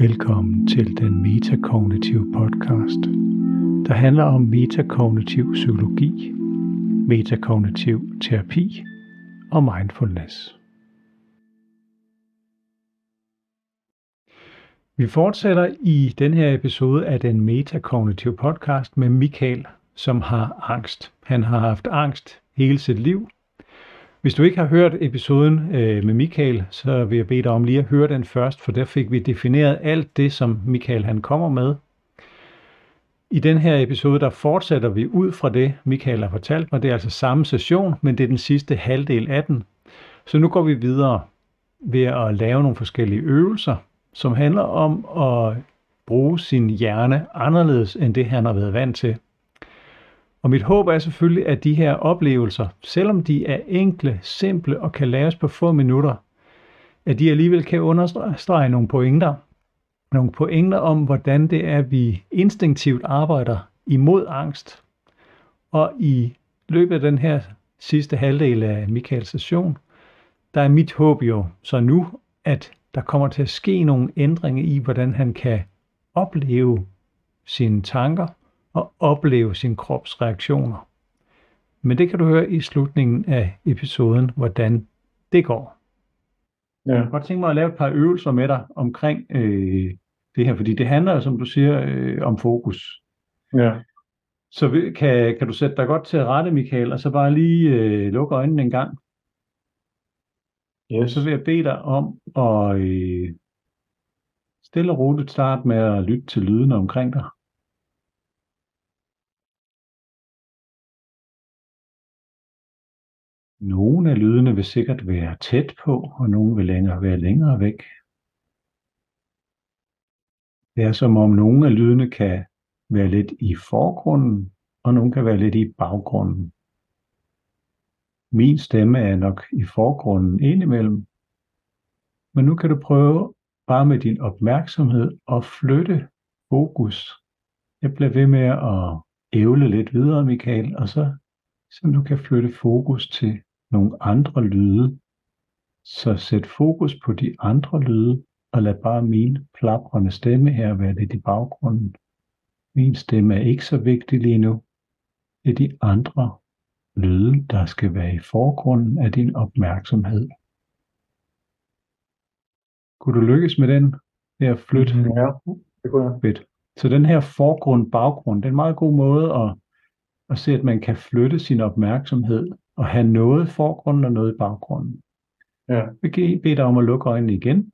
Velkommen til den metakognitive podcast, der handler om metakognitiv psykologi, metakognitiv terapi og mindfulness. Vi fortsætter i den her episode af den metakognitive podcast med Michael, som har angst. Han har haft angst hele sit liv, hvis du ikke har hørt episoden øh, med Michael, så vil jeg bede dig om lige at høre den først, for der fik vi defineret alt det, som Michael han kommer med. I den her episode, der fortsætter vi ud fra det, Michael har fortalt mig. Det er altså samme session, men det er den sidste halvdel af den. Så nu går vi videre ved at lave nogle forskellige øvelser, som handler om at bruge sin hjerne anderledes end det, han har været vant til. Og mit håb er selvfølgelig, at de her oplevelser, selvom de er enkle, simple og kan laves på få minutter, at de alligevel kan understrege nogle pointer. Nogle pointer om, hvordan det er, at vi instinktivt arbejder imod angst. Og i løbet af den her sidste halvdel af Michaels session, der er mit håb jo så nu, at der kommer til at ske nogle ændringer i, hvordan han kan opleve sine tanker og opleve sin krops reaktioner. Men det kan du høre i slutningen af episoden, hvordan det går. Ja. Jeg godt tænke mig at lave et par øvelser med dig omkring øh, det her, fordi det handler, som du siger, øh, om fokus. Ja. Så kan, kan du sætte dig godt til at rette, Michael, og så bare lige øh, lukke øjnene en gang. Ja. Så vil jeg bede dig om at øh, stille og roligt starte med at lytte til lydene omkring dig. Nogle af lydene vil sikkert være tæt på, og nogle vil længere være længere væk. Det er som om nogle af lydene kan være lidt i forgrunden, og nogle kan være lidt i baggrunden. Min stemme er nok i forgrunden indimellem, men nu kan du prøve bare med din opmærksomhed at flytte fokus. Jeg bliver ved med at ævle lidt videre, Michael, og så så du kan flytte fokus til nogle andre lyde. Så sæt fokus på de andre lyde, og lad bare min plaprende stemme her være lidt i baggrunden. Min stemme er ikke så vigtig lige nu. Det er de andre lyde, der skal være i forgrunden af din opmærksomhed. Kunne du lykkes med den? Ved at flytte? Ja, det kunne jeg. Fedt. Så den her forgrund-baggrund, det er en meget god måde at, at se, at man kan flytte sin opmærksomhed og have noget i forgrunden og noget i baggrunden. Ja. Jeg vil bede dig om at lukke øjnene igen.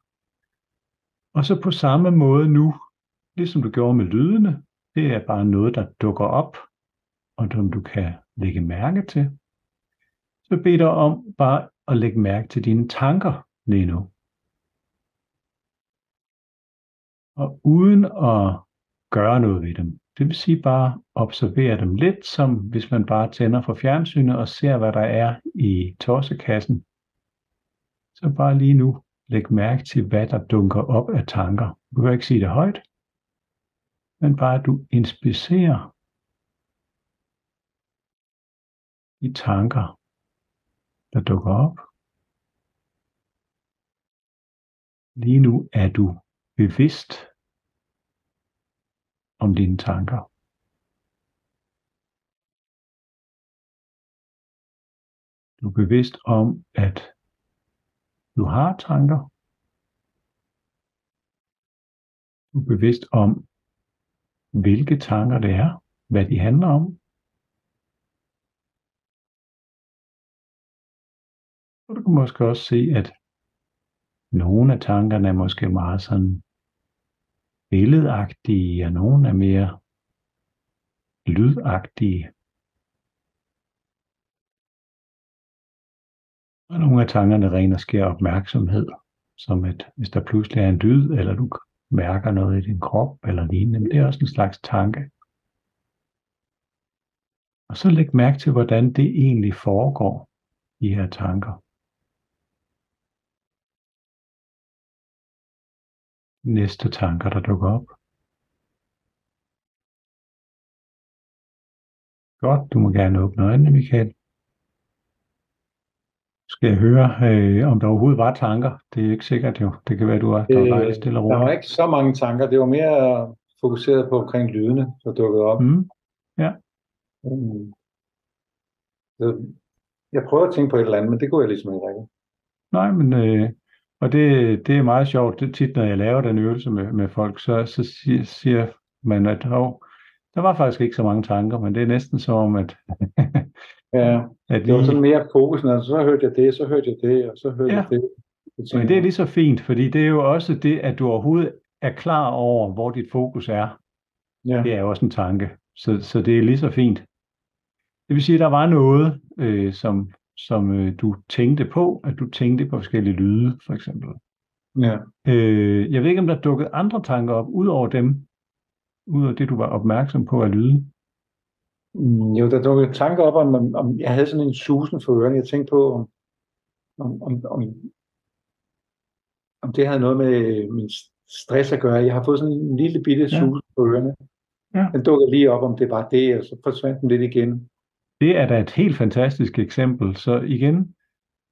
Og så på samme måde nu, ligesom du gjorde med lydene, det er bare noget, der dukker op, og som du kan lægge mærke til. Så bed dig om bare at lægge mærke til dine tanker lige nu. Og uden at gøre noget ved dem. Det vil sige bare observere dem lidt, som hvis man bare tænder for fjernsynet og ser, hvad der er i tossekassen. Så bare lige nu læg mærke til, hvad der dunker op af tanker. Du kan ikke sige det højt, men bare at du inspicerer de tanker, der dukker op. Lige nu er du bevidst om dine tanker. Du er bevidst om, at du har tanker. Du er bevidst om, hvilke tanker det er, hvad de handler om. Og du kan måske også se, at nogle af tankerne er måske meget sådan billedagtige, og nogle er mere lydagtige. Og nogle af tankerne ren og sker opmærksomhed, som at hvis der pludselig er en lyd, eller du mærker noget i din krop, eller lignende, men det er også en slags tanke. Og så læg mærke til, hvordan det egentlig foregår, de her tanker. Næste tanker, der dukker op. Godt, du må gerne åbne øjnene, Michael. skal jeg høre, øh, om der overhovedet var tanker. Det er ikke sikkert jo. Det kan være, du er der var dejligt stille og Der var roligt. ikke så mange tanker. Det var mere fokuseret på omkring lydene, der dukkede op. Mm. Mm. Så jeg prøvede at tænke på et eller andet, men det kunne jeg ligesom ikke rigtig. Nej, men øh, og det, det er meget sjovt. Det tit, når jeg laver den øvelse med, med folk, så, så siger, siger man, at hov, der var faktisk ikke så mange tanker, men det er næsten som om, at, Ja, at det var sådan mere fokus, altså, så hørte jeg det, så hørte jeg det, og så hørte Ja. jeg det. Tænkte men det er lige så fint, fordi det er jo også det, at du overhovedet er klar over, hvor dit fokus er. ja, Det er jo også en tanke. Så, så det er lige så fint. Det vil sige, at der var noget, øh, som, som øh, du tænkte på, at du tænkte på forskellige lyde, for eksempel. ja. Øh, jeg ved ikke, om der dukkede andre tanker op, ud over dem, ud af det, du var opmærksom på at lyde. Mm, Jo, der dukkede tanker op om, om, om jeg havde sådan en susen for ørerne. Jeg tænkte på, om, om, om, om, om det havde noget med min stress at gøre. Jeg har fået sådan en lille bitte Ja. susen for ørerne. Ja. Den dukkede lige op, om det var det, og så forsvandt den lidt igen. Det er da et helt fantastisk eksempel. Så igen,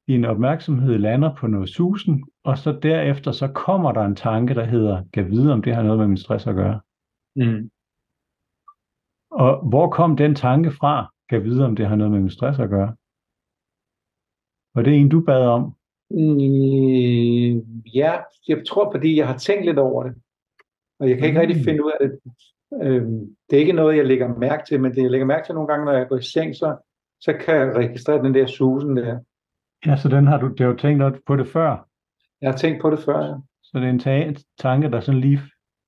din opmærksomhed lander på noget susen, og så derefter så kommer der en tanke, der hedder, kan vide, om det har noget med min stress at gøre. Mm. Og hvor kom den tanke fra, kan vide, om det har noget med min stress at gøre? Var det en, du bad om? Mm, ja, jeg tror, fordi jeg har tænkt lidt over det. Og jeg kan ikke Mm. rigtig finde ud af det. Øhm, det er ikke noget, jeg lægger mærke til, men det jeg lægger mærke til nogle gange, når jeg går i seng, så, så kan jeg registrere den der susen der. Ja, så den har du, du har jo tænkt på det før. Jeg har tænkt på det før, ja. Så det er en ta- tanke, der sådan lige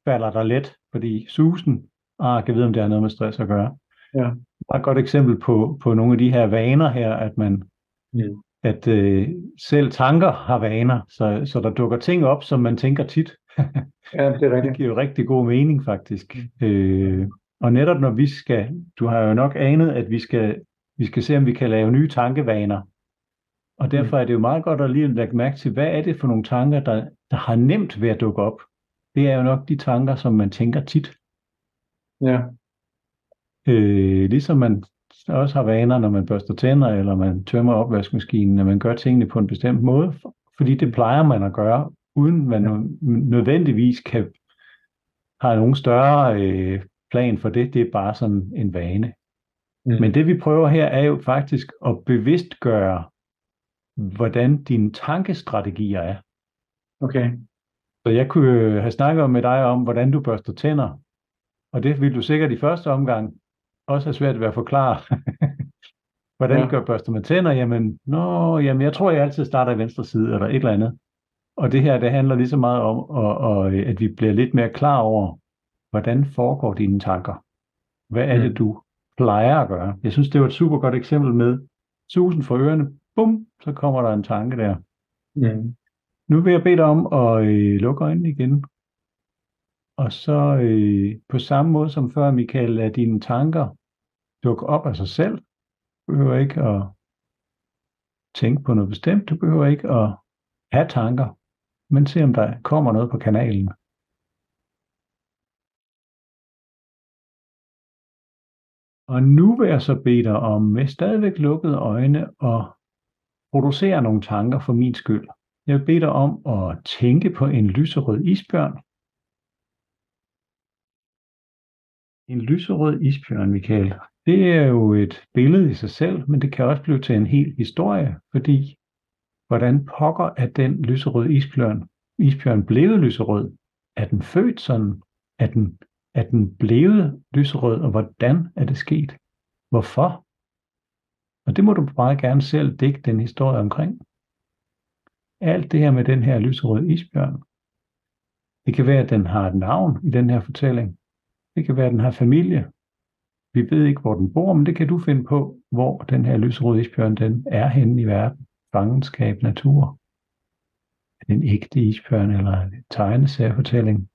falder dig let, fordi susen, ah, kan vide, om det har noget med stress at gøre. Ja. Det er et godt eksempel på, på nogle af de her vaner her, at man Mm. at øh, selv tanker har vaner, så, så der dukker ting op, som man tænker tit. Ja, det er Det rigtigt. giver jo rigtig god mening, faktisk. Øh, og netop når vi skal, du har jo nok anet, at vi skal, vi skal se, om vi kan lave nye tankevaner. Og derfor er det jo meget godt at lige lægge mærke til, hvad er det for nogle tanker, der, der har nemt ved at dukke op. Det er jo nok de tanker, som man tænker tit. Ja, Øh, ligesom man også har vaner, når man børster tænder, eller man tømmer opvaskemaskinen, at man gør tingene på en bestemt måde, for- fordi det plejer man at gøre, uden man nø- nødvendigvis kan har nogen større øh, plan for det. Det er bare sådan en vane. Mm. Men det vi prøver her er jo faktisk at bevidstgøre, hvordan dine tankestrategier er. okay. Så jeg kunne have snakket med dig om, hvordan du børster tænder. Og det vil du sikkert i første omgang også have svært ved at forklare. hvordan Ja. ja. gør børster man tænder? Jamen, nå, jamen, jeg tror, jeg altid starter i venstre side, eller et eller andet. Og det her, det handler lige så meget om, og, og, øh, at vi bliver lidt mere klar over, hvordan foregår dine tanker? Hvad er Mm. det, du plejer at gøre? Jeg synes, det var et super godt eksempel med susen for ørerne. Bum, så kommer der en tanke der. Mm. Nu vil jeg bede dig om at øh, lukke øjnene igen. Og så øh, på samme måde som før, Michael, lad dine tanker dukke op af sig selv. Du behøver ikke at tænke på noget bestemt. Du behøver ikke at have tanker. Men se, om der kommer noget på kanalen. Og nu vil jeg så bede dig om med stadigvæk lukkede øjne at producere nogle tanker for min skyld. Jeg vil bede dig om at tænke på en lyserød isbjørn. En lyserød isbjørn, Michael. Det er jo et billede i sig selv, men det kan også blive til en hel historie, fordi hvordan pokker er den lyserøde isbjørn, isbjørn blevet lyserød? Er den født sådan? Er den, er den blevet lyserød, og hvordan er det sket? Hvorfor? Og det må du meget gerne selv dække den historie omkring. Alt det her med den her lyserøde isbjørn. Det kan være, at den har et navn i den her fortælling. Det kan være, at den har familie. Vi ved ikke, hvor den bor, men det kan du finde på, hvor den her lyserøde isbjørn den er henne i verden. Fangenskab, natur. Er det en ægte isbjørn eller en tegneseriefortælling?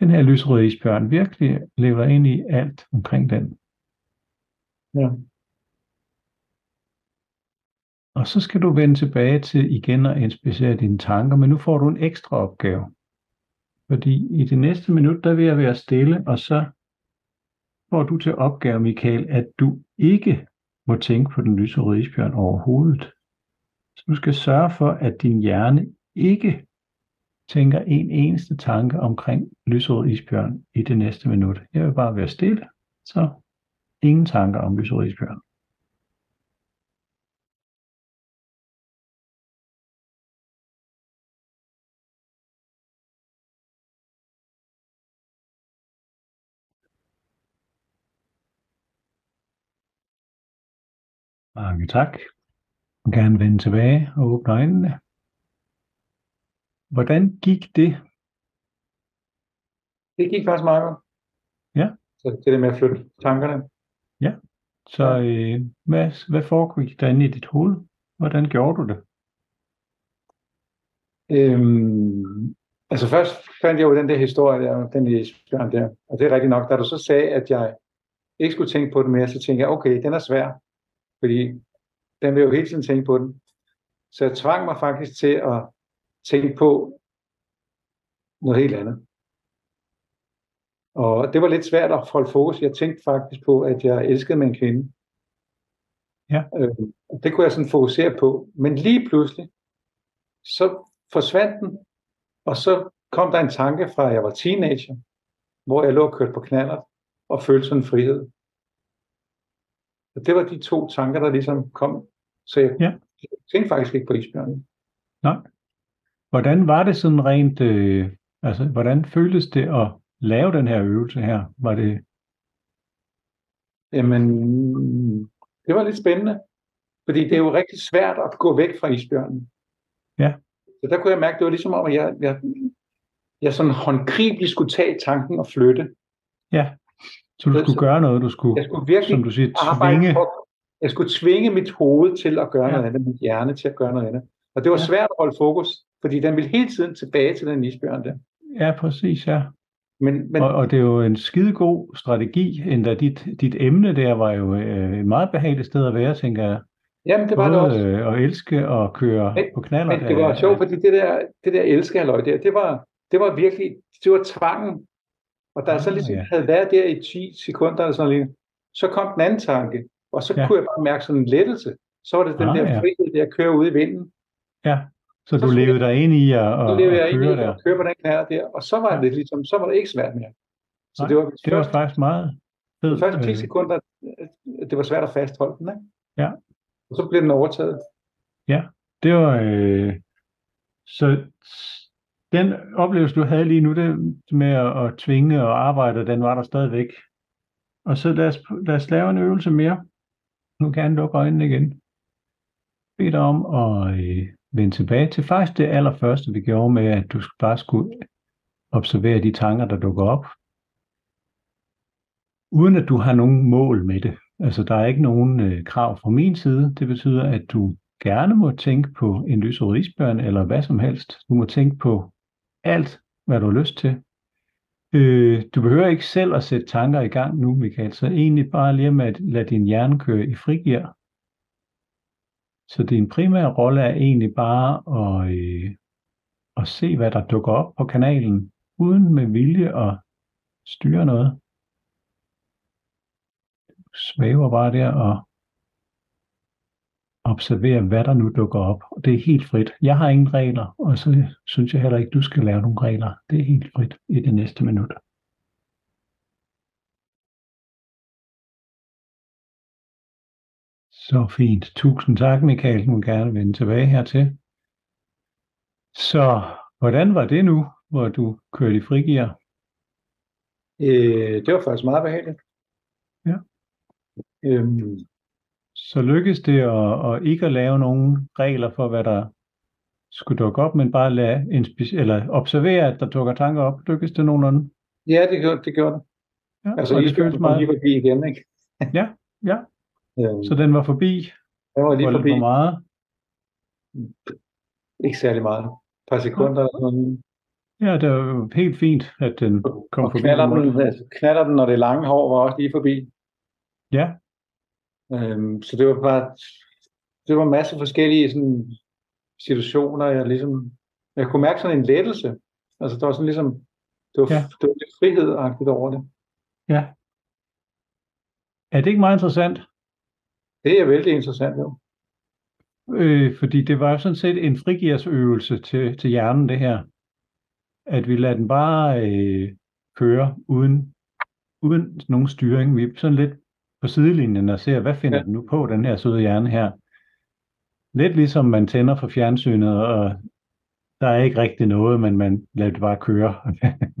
Den her lyserøde isbjørn virkelig lever ind i alt omkring den. Ja. Og så skal du vende tilbage til igen at inspicere dine tanker, men nu får du en ekstra opgave. Fordi i det næste minut, der vil jeg være stille, og så får du til opgave, Michael, at du ikke må tænke på den lyserøde isbjørn overhovedet. Så du skal sørge for, at din hjerne ikke tænker en eneste tanke omkring lyserød isbjørn i det næste minut. Jeg vil bare være stille, så ingen tanker om lyserød isbjørn. Mange tak. Jeg vil gerne vende tilbage og åbne øjnene. Hvordan gik det? Det gik faktisk meget godt. Ja. Så det der med at flytte tankerne. Så øh, hvad, hvad foregik der inde i dit hoved? Hvordan gjorde du det? Øhm, altså først fandt jeg jo den der historie der, den der isbjørn der. Og det er rigtigt nok. Da du så sagde, at jeg ikke skulle tænke på det mere, så tænkte jeg, okay, den er svær. Fordi den vil jo hele tiden tænke på den. Så jeg tvang mig faktisk til at tænke på noget helt andet. Og det var lidt svært at holde fokus. Jeg tænkte faktisk på, at jeg elskede min kvinde. Ja. Øh, det kunne jeg sådan fokusere på. Men lige pludselig, så forsvandt den, og så kom der en tanke fra, at jeg var teenager, hvor jeg lå og kørte på knaller og følte sådan en frihed. Og det var de to tanker, der ligesom kom. Så jeg, Ja. tænkte faktisk ikke på isbjørnen. Hvordan var det sådan rent, øh, altså hvordan føltes det at lave den her øvelse her? Var det, Jamen, det var lidt spændende. Fordi det er jo rigtig svært at gå væk fra isbjørnen. Ja. Så der kunne jeg mærke, det var ligesom om, at jeg, jeg, jeg sådan håndgribeligt skulle tage tanken og flytte. ja, så du Så- skulle gøre noget, du skulle, Jeg skulle virkelig som du siger, tvinge, for, jeg skulle tvinge mit hoved til at gøre Ja. noget andet, mit hjerne til at gøre noget andet. Og det var Ja. svært at holde fokus, fordi den ville hele tiden tilbage til den isbjørn der. ja præcis, ja. Men, men Og, og det er jo en skidegod strategi, endda dit, dit emne der var jo øh, et meget behageligt sted at være, tænker jeg. jamen, det var det Både også. øh, at elske og køre Men- på knaller. Men det var sjovt, fordi det der, det der elskehalløj der, det var, det var virkelig, det var tvangen. Og da jeg så Ah, ligesom ja. havde været der i 10 sekunder eller sådan noget, så kom den anden tanke, og så Ja. ja. kunne jeg bare mærke sådan en lettelse. Så var det den Ah, der ja. frihed, der kører ud i vinden. Ja, så Så du levede dig ind i at, Så at, levede jeg at ind i det der. og køre på den knaller der, og så var Ja. det ligesom, så var det ikke svært mere. Så Nej, det var, Det var første, faktisk meget fedt. de første 10 øh, sekunder, øh, det var svært at fastholde den, ikke? Ja. Og så blev den overtaget. Det var øh, så den oplevelse du havde lige nu det med at, at tvinge og arbejde, den var der stadigvæk. Og så lad os, lad os lave en øvelse mere. Nu kan jeg lukke øjnene igen. Bed dig om at øh, vende tilbage til faktisk det allerførste, vi gjorde med, at du bare skulle observere de tanker, der dukker op. Uden at du har nogen mål med det. Altså, der er ikke nogen øh, krav fra min side. Det betyder, at du gerne må tænke på en lyserød isbjørn eller hvad som helst. Du må tænke på alt, hvad du har lyst til. Øh, du behøver ikke selv at sætte tanker i gang nu, Michael. Så egentlig bare lige med at lade din hjerne køre i frigear. Så din primære rolle er egentlig bare at, øh, at se, hvad der dukker op på kanalen, uden med vilje at styre noget. Du svæver bare der og observerer, hvad der nu dukker op. Og det er helt frit. Jeg har ingen regler, og så synes jeg heller ikke, du skal lave nogle regler. Det er helt frit i det næste minut. Så fint. Tusind tak, Michael. Du må gerne vende tilbage hertil. Så hvordan var det nu, hvor du kørte i frigear? Øh, det var faktisk meget behageligt. Ja. Øhm, Så lykkedes det at, at ikke at lave nogen regler for, hvad der skulle dukke op, men bare lade speci- eller observere, at der dukker tanker op. Lykkedes det nogenlunde? ja, det gjorde det. Gjorde det. Ja, Altså, og I det føltes meget. lige forbi igen, ikke? Ja, ja. Øhm, Så den var forbi. jeg var lige forbi. hvor meget? Ikke særlig meget. Et par sekunder eller sådan. Ja, det var helt fint, at den kom Og forbi. knaller den den, altså, knaller den, når det lange hår, var også lige forbi. Ja, Øhm, så det var bare, det var en masse forskellige sådan, situationer, jeg ligesom, jeg kunne mærke sådan en lettelse. Altså, der var sådan ligesom, det var, Ja. det var lidt frihed over det. ja. Er det ikke meget interessant? Det er vældig interessant, jo. øh, fordi det var jo sådan set en frigersøvelse til, til hjernen, det her. At vi lader den bare øh, køre uden, uden nogen styring. Vi sådan lidt på sidelinjen og ser, hvad finder Ja. den nu på, den her søde hjerne her. Lidt ligesom man tænder for fjernsynet, og der er ikke rigtig noget, men man lader det bare køre.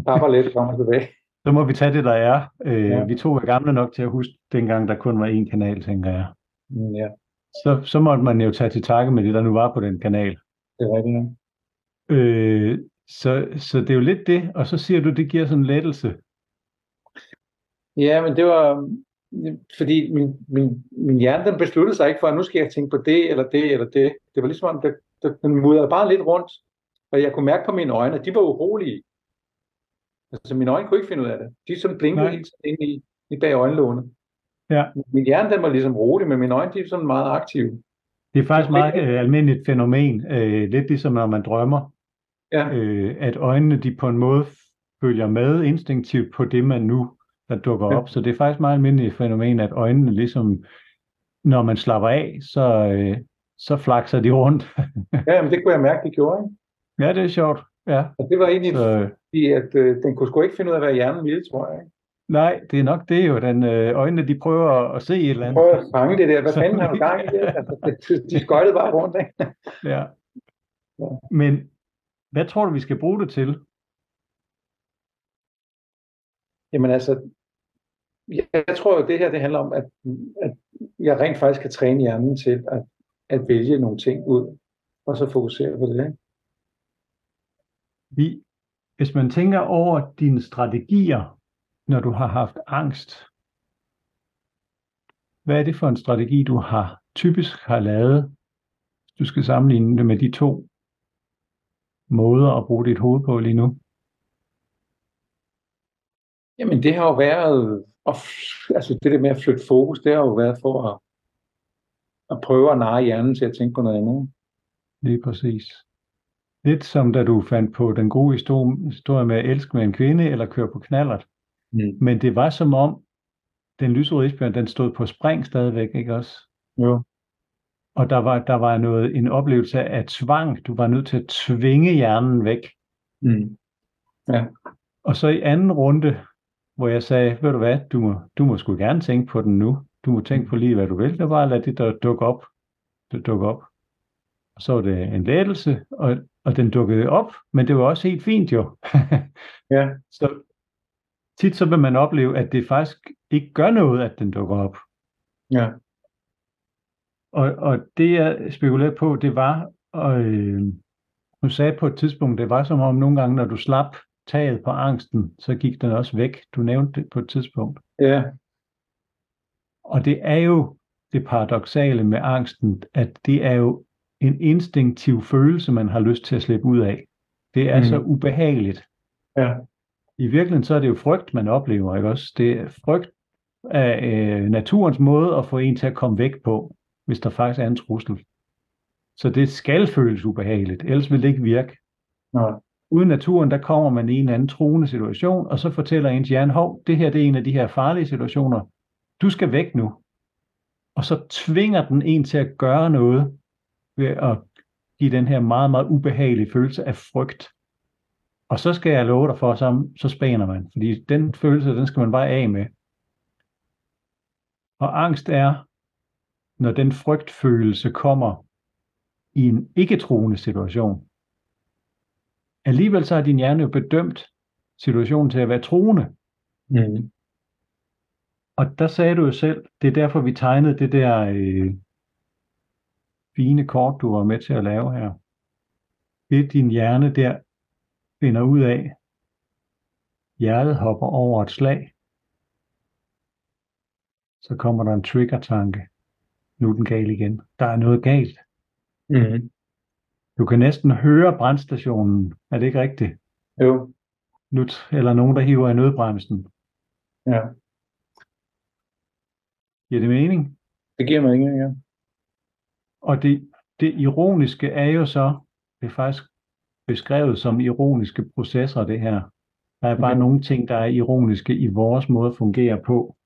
Tapper lidt frem og tilbage. Så må vi tage det, der er. Øh, Ja. Vi to er gamle nok til at huske, dengang der kun var én kanal, tænker jeg. Mm, ja, Så, så måtte man jo tage til takke med det, der nu var på den kanal. det er rigtigt. ja. Øh, så, så det er jo lidt det, og så siger du, det giver sådan en lettelse. Ja, men det var, fordi min, min, min hjerne, den besluttede sig ikke for, at nu skal jeg tænke på det, eller det, eller det. Det var ligesom om, det, det, den mudrede bare lidt rundt, og jeg kunne mærke på mine øjne, at de var urolige. Altså mine øjne kunne ikke finde ud af det. De sådan blinkede hele tiden ind i, i bag øjenlågene. Ja. Min hjerne, den var ligesom rolig, men mine øjne, de er sådan meget aktive. Det er faktisk meget øh, almindeligt fænomen, øh, lidt ligesom når man drømmer, Ja, øh, at øjnene de på en måde følger med instinktivt på det, man nu der dukker Ja. op. Så det er faktisk meget almindeligt fænomen, at øjnene ligesom, når man slapper af, så, øh, så flakser de rundt. ja men det kunne jeg mærke, de gjorde. Ikke? ja, det er sjovt. Ja. Og det var egentlig, Så, fordi at øh, den kunne sgu ikke finde ud af, hvad hjernen ville, tror jeg. Ikke? nej, det er nok det jo. Den, øh, øjnene de prøver at, se et eller andet. Prøv at fange det der. Hvad fanden har du gang i det? Altså, de skøjtede bare rundt, ikke? Ja. Ja. Men hvad tror du, vi skal bruge det til? Jamen altså, jeg, tror jo, det her det handler om, at, at jeg rent faktisk kan træne hjernen til at, at vælge nogle ting ud, og så fokusere på det. Vi, hvis man tænker over dine strategier, når du har haft angst, hvad er det for en strategi, du har typisk har lavet? Du skal sammenligne det med de to måder at bruge dit hoved på lige nu. Jamen det har jo været, f- altså det der med at flytte fokus, det har jo været for at, at prøve at narre hjernen til at tænke på noget andet. Lige præcis. Lidt som da du fandt på den gode historie, med at elske med en kvinde eller køre på knallert. Mm. Men det var som om, den lyserøde isbjørn, den stod på spring stadigvæk, ikke også? Jo. Og der var, der var noget, en oplevelse af tvang. Du var nødt til at tvinge hjernen væk. Mm. Og så i anden runde, hvor jeg sagde, ved du hvad, du må, du må sgu gerne tænke på den nu. Du må tænke på lige, hvad du vil. At lade det der dukke op. Det dukke op. Og så var det en lettelse, og, og den dukkede op, men det var også helt fint jo. Ja. Så tit så vil man opleve, at det faktisk ikke gør noget, at den dukker op. Ja. Og, og det jeg spekulerede på, det var, og øh, du sagde på et tidspunkt, det var som om nogle gange, når du slap taget på angsten, så gik den også væk. Du nævnte det på et tidspunkt. Ja. Og det er jo det paradoxale med angsten, at det er jo en instinktiv følelse, man har lyst til at slippe ud af. Det er Mm. så ubehageligt. Ja. I virkeligheden så er det jo frygt, man oplever, ikke også? Det er frygt af øh, naturens måde at få en til at komme væk på, hvis der faktisk er en trussel. Så det skal føles ubehageligt, ellers vil det ikke virke. Uden naturen, der kommer man i en eller anden truende situation, og så fortæller ens hjerne, hov, det her det er en af de her farlige situationer. Du skal væk nu. Og så tvinger den en til at gøre noget ved at give den her meget, meget ubehagelige følelse af frygt. Og så skal jeg love dig for, så, så spæner man. Fordi den følelse, den skal man bare af med. Og angst er, når den frygtfølelse kommer i en ikke-truende situation. Alligevel så har din hjerne jo bedømt situationen til at være truende. Mm. Og der sagde du jo selv, det er derfor vi tegnede det der øh, fine kort, du var med til at lave her. Det din hjerne der finder ud af. Hjertet hopper over et slag. Så kommer der en trigger-tanke. Nu er den gal igen. Der er noget galt. Mm. Du kan næsten høre brandstationen. Er det ikke rigtigt? Jo. Nu, eller nogen, der hiver i nødbremsen. Ja. Giver det mening? Det giver mening, ja. Og det, det ironiske er jo så, det er faktisk beskrevet som ironiske processer, det her. Der er bare Okay. nogle ting, der er ironiske i vores måde at fungere på.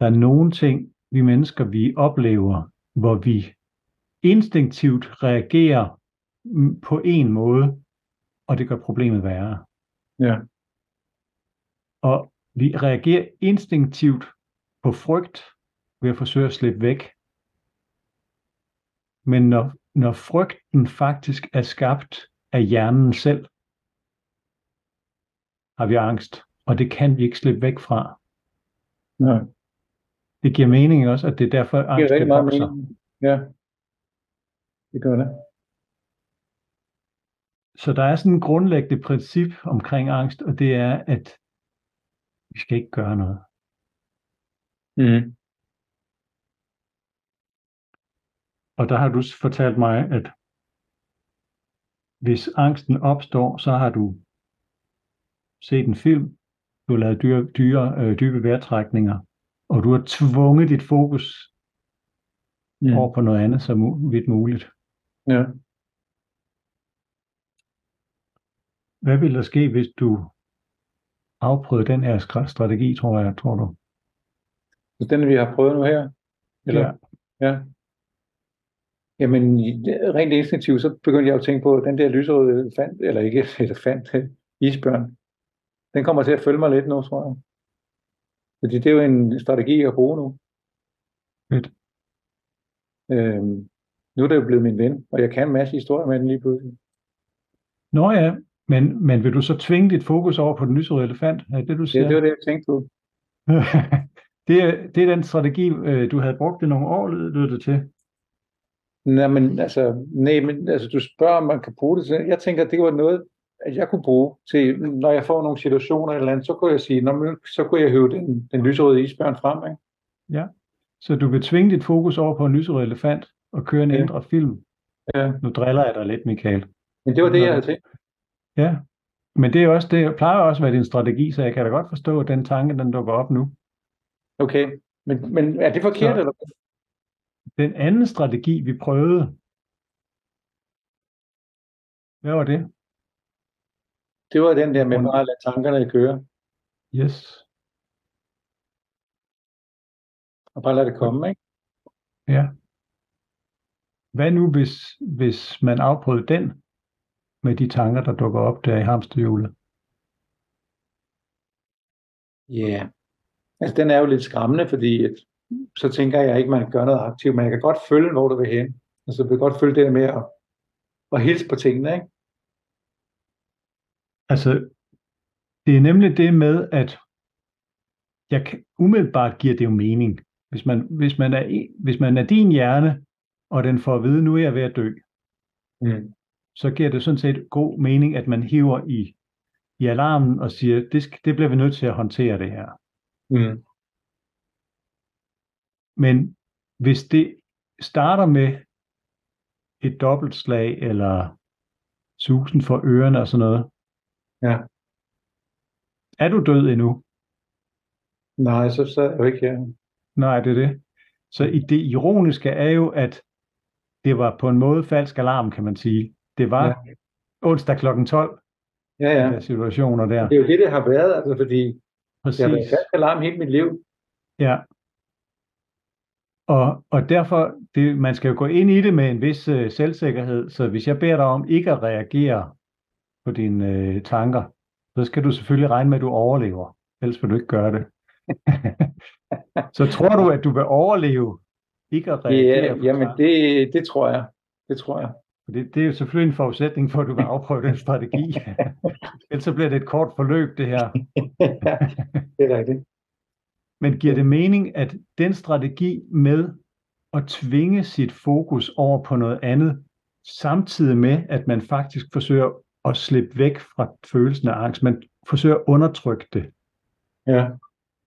Der er nogle ting, vi mennesker, vi oplever, hvor vi instinktivt reagerer på en måde, og det gør problemet værre. Ja. Og vi reagerer instinktivt på frygt ved at forsøge at slippe væk. Men når, når frygten faktisk er skabt af hjernen selv, har vi angst, og det kan vi ikke slippe væk fra. Ja. Det giver mening også, at det er derfor, angst det vokser. mening. Ja. Det gør det. Så der er sådan en grundlæggende princip omkring angst, og det er, at vi skal ikke gøre noget. Mm. Og der har du fortalt mig, at hvis angsten opstår, så har du set en film, du har lavet dyre, dyre, øh, dybe vejrtrækninger, og du har tvunget dit fokus Mm. over på noget andet så vidt muligt. Ja. Hvad vil der ske, hvis du afprøvede den her strategi, tror jeg, tror du? Så den vi har prøvet nu her? Eller? Ja. Ja. Jamen, rent instinktivt, så begyndte jeg at tænke på, at den der lyserøde elefant, eller ikke elefant, isbjørn, den kommer til at følge mig lidt nu, tror jeg. Fordi det er jo en strategi, jeg kan bruge nu. Fedt. Øhm, nu er det jo blevet min ven, og jeg kan en masse historier med den lige pludselig. Nå ja, men, men vil du så tvinge dit fokus over på den lyserøde elefant? Er det du Ja, siger? det var det, jeg tænkte på. det, er, det er den strategi, øh, du havde brugt i nogle år, lød det til. Nej, men altså, nej, men altså, du spørger, om man kan bruge det til. Jeg tænker, det var noget, at jeg kunne bruge til, når jeg får nogle situationer eller andet, så kunne jeg sige, Nå, men, så kunne jeg høve den, den lyserøde isbjørn frem, ikke? Så du vil tvinge dit fokus over på en lyserød elefant og køre en Ja. indre film. Ja. Nu driller jeg dig lidt, Michael. Men det var det, jeg havde tænkt. Ja, men det er også det, plejer også at være din strategi, så jeg kan da godt forstå, at den tanke, den dukker op nu. Okay, men, men er det forkert, Så- eller Den anden strategi, vi prøvede, hvad var det? Det var den der med bare at lade tankerne køre, Yes. og bare lade det komme, ikke? Ja. Hvad nu, hvis, hvis man afprøvede den med de tanker, der dukker op der i hamsterhjulet? Ja. Yeah. Altså, den er jo lidt skræmmende, fordi at, så tænker jeg ikke, man gør noget aktivt, men jeg kan godt følge, hvor du vil hen. Altså, jeg vil godt følge det der med at, at hilse på tingene, ikke? Altså, det er nemlig det med, at jeg kan, umiddelbart giver det jo mening. Hvis man, hvis, man er, hvis man er din hjerne, og den får at vide, nu er jeg ved at dø, Mm. så giver det sådan set god mening, at man hiver i, i alarmen og siger, det, skal, det bliver vi nødt til at håndtere det her. Mm. Men hvis det starter med et dobbeltslag eller susen for ørerne og sådan noget, Ja. er du død endnu? Nej, så, så er jeg jo ikke her. Nej, det er det. Så i det ironiske er jo, at det var på en måde falsk alarm, kan man sige. Det var Ja. onsdag kl. 12, Ja, ja. der situationer der. Det er jo det, det har været, altså, fordi Præcis. har været fast alarm hele mit liv. Ja. Og, og derfor, det, man skal jo gå ind i det med en vis øh, selvsikkerhed, så hvis jeg beder dig om ikke at reagere på dine øh, tanker, så skal du selvfølgelig regne med, at du overlever. Ellers vil du ikke gøre det. så tror du, at du vil overleve ikke at reagere Ja, jamen, det, det tror jeg. Det tror jeg. Det, det er jo selvfølgelig en forudsætning for, at du kan afprøve den strategi. Ellers så bliver det et kort forløb, det her. ja, det er rigtigt. Men giver det mening, at den strategi med at tvinge sit fokus over på noget andet, samtidig med, at man faktisk forsøger at slippe væk fra følelsen af angst, man forsøger at undertrykke det, Ja,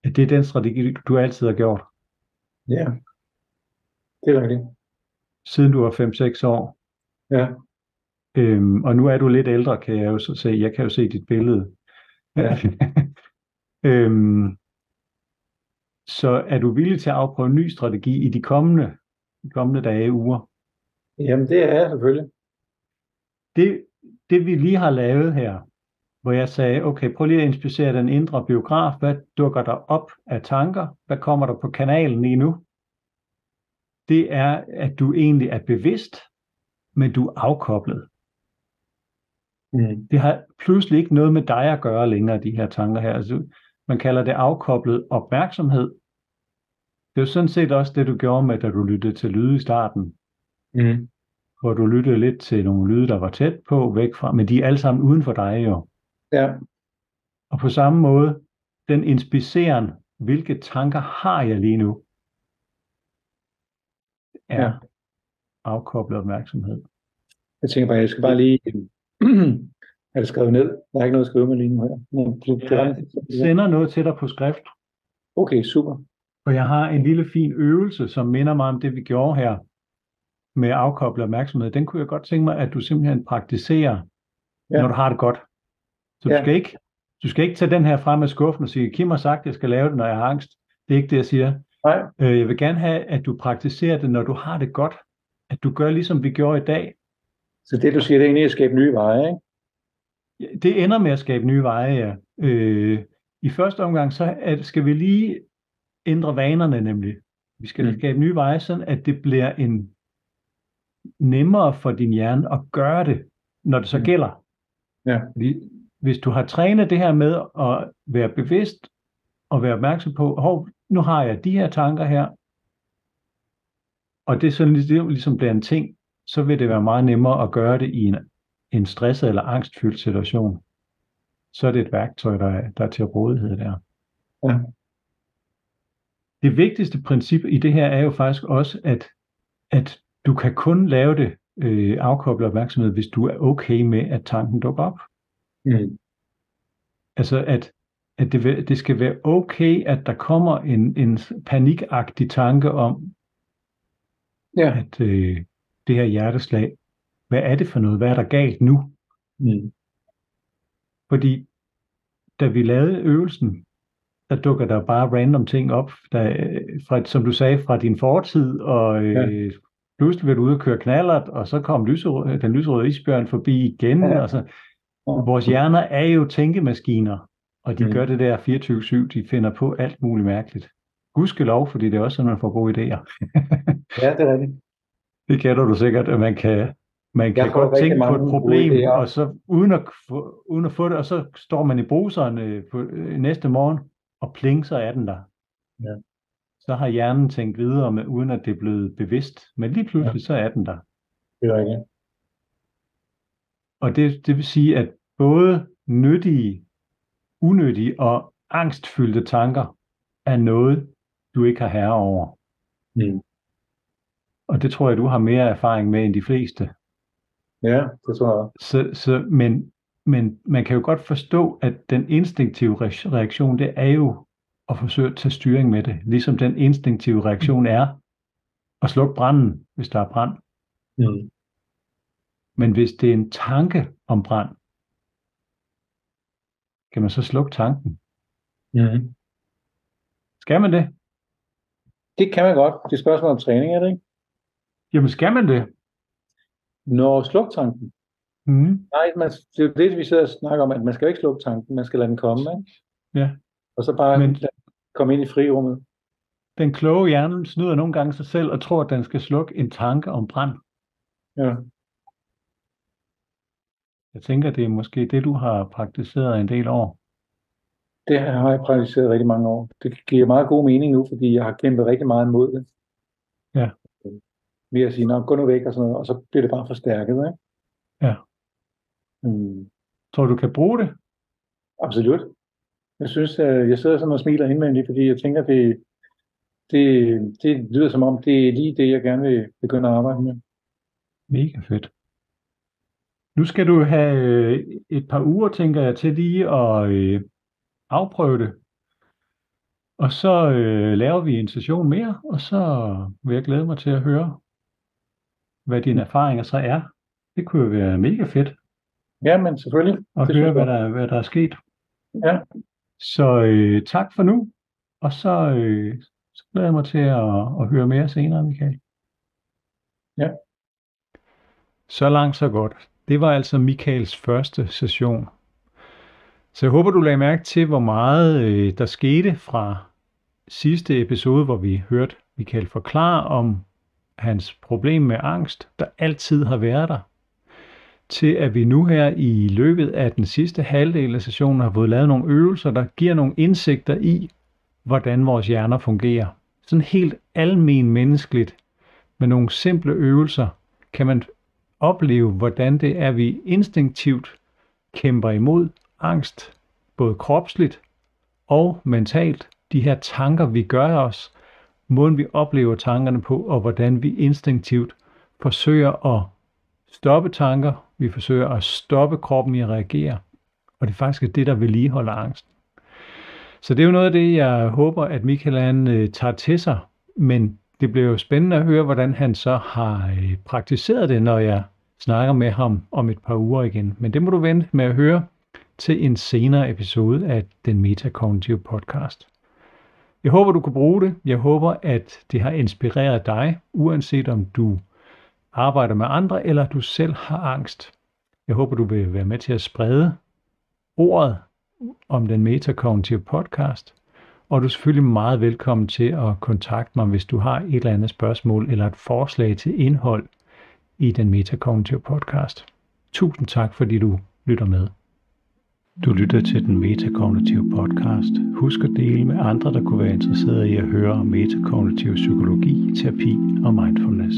at det er den strategi, du altid har gjort, ja. Det er rigtigt. siden du var 5-6 år. Ja, Øhm, og nu er du lidt ældre, kan jeg jo så se. Jeg kan jo se dit billede. Ja. øhm, så er du villig til at afprøve en ny strategi i de kommende, de kommende dage, uger? jamen det er jeg selvfølgelig. Det, det vi lige har lavet her, hvor jeg sagde, okay, prøv lige at inspicere den indre biograf. Hvad dukker der op af tanker? Hvad kommer der på kanalen lige nu? Det er, at du egentlig er bevidst, men du er afkoblet. Mm. Det har pludselig ikke noget med dig at gøre længere, de her tanker her. Altså, man kalder det afkoblet opmærksomhed. Det er sådan set også det, du gjorde med, da du lyttede til lyde i starten, Mm. hvor du lyttede lidt til nogle lyde, der var tæt på, væk fra, men de er alle sammen uden for dig jo. Ja. Og på samme måde, den inspiceren, hvilke tanker har jeg lige nu, er Ja. afkoblet opmærksomhed. Jeg tænker bare, jeg skal bare lige have det skrevet ned. Der er ikke noget at skrive med lige nu her. Men er Jeg sender noget til dig på skrift, Okay, super. og jeg har en lille fin øvelse, som minder mig om det, vi gjorde her med afkoblet opmærksomhed. Den kunne jeg godt tænke mig, at du simpelthen praktiserer, Ja. når du har det godt. Så du Ja. skal ikke du skal ikke tage den her frem af skuffen og sige, Kim har sagt, at jeg skal lave det, når jeg har angst. Det er ikke det, jeg siger. Nej, Øh, Jeg vil gerne have, at du praktiserer det, når du har det godt. At du gør, ligesom vi gjorde i dag. så det du siger, det er egentlig at skabe nye veje, ikke? Det ender med at skabe nye veje, ja. Øh, I første omgang, så er, skal vi lige ændre vanerne nemlig. Vi skal Mm. skabe nye veje, sådan at det bliver en nemmere for din hjerne at gøre det, når det så Mm. gælder. Ja. Fordi hvis du har trænet det her med at være bevidst og være opmærksom på, hov, nu har jeg de her tanker her, og det er sådan ligesom, ligesom bliver en ting, så vil det være meget nemmere at gøre det i en, en stresset eller angstfyldt situation. Så er det et værktøj, der er, der er til rådighed der. Ja. Det vigtigste princip i det her er jo faktisk også, at, at du kan kun lave det øh, afkoblet opmærksomhed, hvis du er okay med, at tanken dukker op. Mm. Altså at, at det, det skal være okay, at der kommer en, en panikagtig tanke om, Ja. at øh, det her hjerteslag, hvad er det for noget? Hvad er der galt nu? Mm. Fordi da vi lavede øvelsen, der dukker der bare random ting op, der, øh, fra, som du sagde, fra din fortid, og øh, pludselig vil du ud og køre knallert, og så kom lyserød, den lyserøde isbjørn forbi igen. Ja. Og så, vores hjerner er jo tænkemaskiner, og de Mm. gør det der 24-7, de finder på alt muligt mærkeligt. Gudskelov, fordi det er også sådan, man får gode idéer. Ja, det er rigtigt. Det kender du sikkert, at man kan, man kan godt tænke på et problem, og så uden at, få, uden at få det, og så står man i bruseren øh, på, øh, næste morgen, og pling, så er den der. Ja. Så har hjernen tænkt videre, med, uden at det er blevet bevidst. Men lige pludselig, så er den der. Det er rigtigt. Og det, det vil sige, at både nyttige, unyttige og angstfyldte tanker er noget, du ikke har herre over. Mm. Og det tror jeg, du har mere erfaring med end de fleste. Ja, det tror jeg. Så, så, men, men man kan jo godt forstå, at den instinktive re- reaktion, det er jo at forsøge at tage styring med det. Ligesom den instinktive reaktion er at slukke branden, hvis der er brand. Mm. Men hvis det er en tanke om brand, kan man så slukke tanken? Mm. Skal man det? Det kan man godt. Det er et spørgsmål om træning, er det ikke? Jamen skal man det? Når sluk tanken. Mm. Nej, man, det er det, vi sidder og snakker om, at man skal ikke slukke tanken, man skal lade den komme, ikke? Ja. Og så bare Men- lade komme ind i frirummet. Den kloge hjerne snyder nogle gange sig selv og tror, at den skal slukke en tanke om brand. Ja. Jeg tænker, det er måske det, du har praktiseret en del år. Det har jeg praktiseret rigtig mange år. Det giver meget god mening nu, fordi jeg har kæmpet rigtig meget imod det. Ja. Ved at sige, gå nu væk og sådan noget, og så bliver det bare forstærket, ikke? Ja. Mm, Tror du, kan bruge det? absolut. Jeg synes, øh, jeg sidder sådan og smiler indvendigt, fordi jeg tænker, det, det, det lyder som om, det er lige det, jeg gerne vil begynde at arbejde med. Mega fedt. Nu skal du have øh, et par uger, tænker jeg, til lige at øh, afprøve det. Og så øh, laver vi en session mere, og så vil jeg glæde mig til at høre, hvad dine erfaringer så er. Det kunne jo være mega fedt Ja, men selvfølgelig. at Det høre, hvad der, hvad der er sket. Ja. Så øh, tak for nu, og så, øh, så glæder jeg mig til at, at høre mere senere, Michael. Ja. Så langt, så godt. Det var altså Michaels første session. Så jeg håber, du lagde mærke til, hvor meget øh, der skete fra sidste episode, hvor vi hørte Michael forklare om hans problem med angst, der altid har været der, til at vi nu her i løbet af den sidste halvdel af sessionen har fået lavet nogle øvelser, der giver nogle indsigter i, hvordan vores hjerner fungerer. Sådan helt almen menneskeligt, med nogle simple øvelser, kan man opleve, hvordan det er, vi instinktivt kæmper imod angst, både kropsligt og mentalt. De her tanker, vi gør os, måden vi oplever tankerne på, og hvordan vi instinktivt forsøger at stoppe tanker, vi forsøger at stoppe kroppen i at reagere, og det er faktisk det, der vedligeholder angsten. Så det er jo noget af det, jeg håber, at Michael han, øh, tager til sig, men det bliver jo spændende at høre, hvordan han så har øh, praktiseret det, når jeg snakker med ham om et par uger igen. Men det må du vente med at høre til en senere episode af den Metakognitive podcast. Jeg håber, du kunne bruge det. Jeg håber, at det har inspireret dig, uanset om du arbejder med andre, eller du selv har angst. Jeg håber, du vil være med til at sprede ordet om den Metakognitive podcast. Og du er selvfølgelig meget velkommen til at kontakte mig, hvis du har et eller andet spørgsmål eller et forslag til indhold i den Metakognitive podcast. Tusind tak, fordi du lytter med. Du lytter til den Metakognitive podcast. Husk at dele med andre, der kunne være interesserede i at høre om metakognitiv psykologi, terapi og mindfulness.